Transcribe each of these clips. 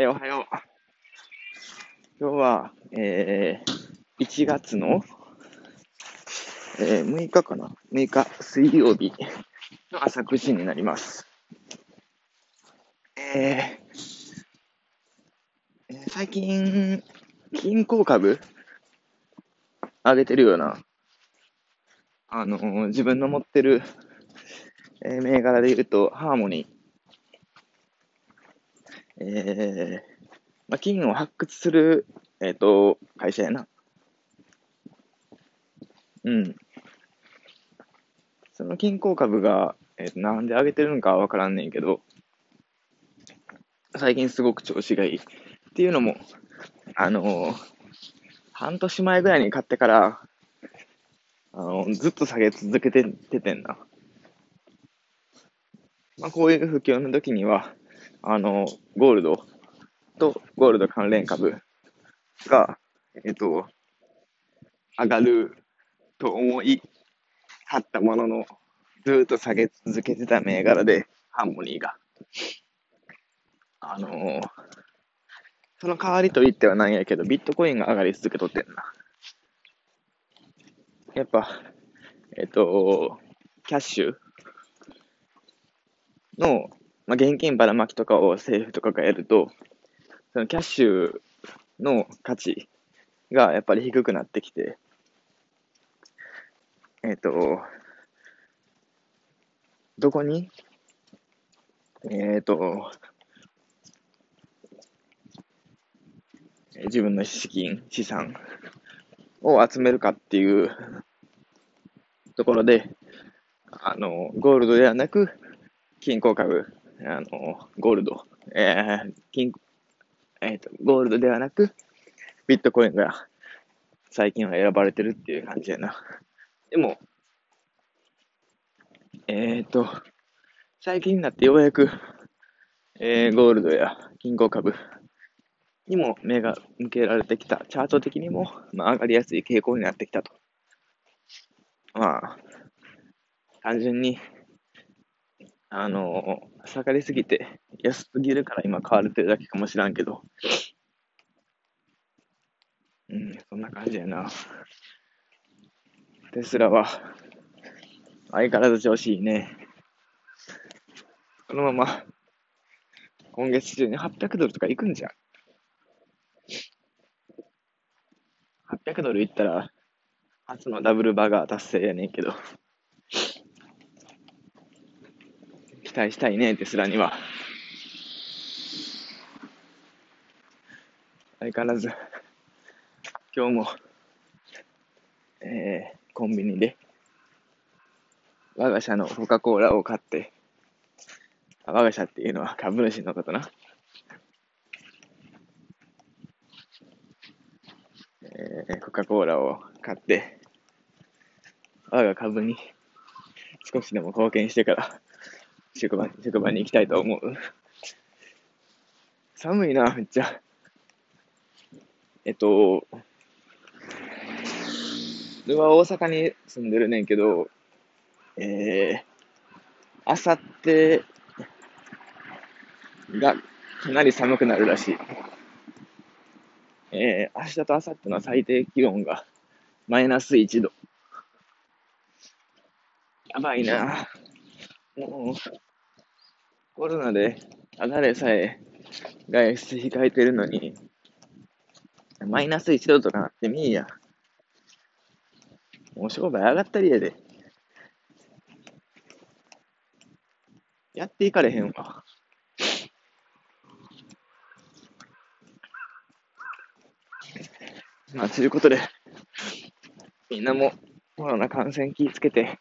えーおはよう。今日は、えー、1月の、えー、6日かな ?6 日水曜日の朝9時になります。えーえー最近、銀行株上げてるような、あのー自分の持ってる、えー銘柄で言うと、ハーモニー。えー、まあ、金を発掘する、えっ、と、会社やな。うん。その銀行株が、えーなんで上げてるのかわからんねんけど、最近すごく調子がいい。っていうのも、あのー半年前ぐらいに買ってから、あのずっと下げ続けてててんな。まあ、こういう不況の時には、あの、ゴールドとゴールド関連株が、えっと、上がると思い、買ったものの、ずっと下げ続けてた銘柄で、ハーモニーが。あのーその代わりと言ってはなんやけど、ビットコインが上がり続けとってんな。やっぱ、えっと、キャッシュの、まあ、現金ばらまきとかを政府とかがやると、そのキャッシュの価値がやっぱり低くなってきて、えっ、と、どこに、えっ、と、自分の資金、資産を集めるかっていうところで、あの、ゴールドではなく、金鉱株、あの、ゴールド、えー、金、えっ、と、ゴールドではなく、ビットコインが最近は選ばれてるっていう感じやな。でも、えっ、と、最近になってようやく、えー、ゴールドや金鉱株にも目が向けられてきた。チャート的にも、まあ、上がりやすい傾向になってきたと。まあ、単純に、あの下がりすぎて安すぎるから今買われてるだけかもしらんけど、うん、そんな感じやな。テスラは、相変わらず調子いいね。このまま、今月中に800ドルとか行くんじゃん。800ドルいったら、初のダブルバーガー達成やねんけど、期待したいね、テスラには。相変わらず、今日も、えー、コンビニで、我が社のコカ・コーラを買って、我が社っていうのは株主のことな。えーコカ・コーラを買って、我が株に少しでも貢献してから、職場職場に行きたいと思う。寒いな、めっちゃ。えっと、俺は大阪に住んでるねんけど、えー、あさってがかなり寒くなるらしい。えー、明日と明後日の最低気温がマイナス1度。やばいな。もう、コロナで、ただでさえ外出控えてるのに、マイナス1度とかなってみいや。もう商売上がったりやで。やっていかれへんわ。まあ、ということで、みんなもコロナ感染気をつけて、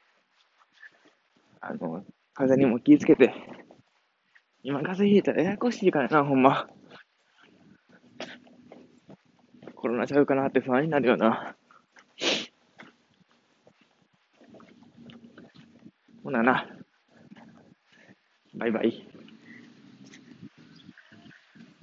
あの、風邪にも気をつけて、今風邪ひいたらややこしいからな、ほんま。コロナちゃうかなって不安になるよな。ほなな。バイバイ。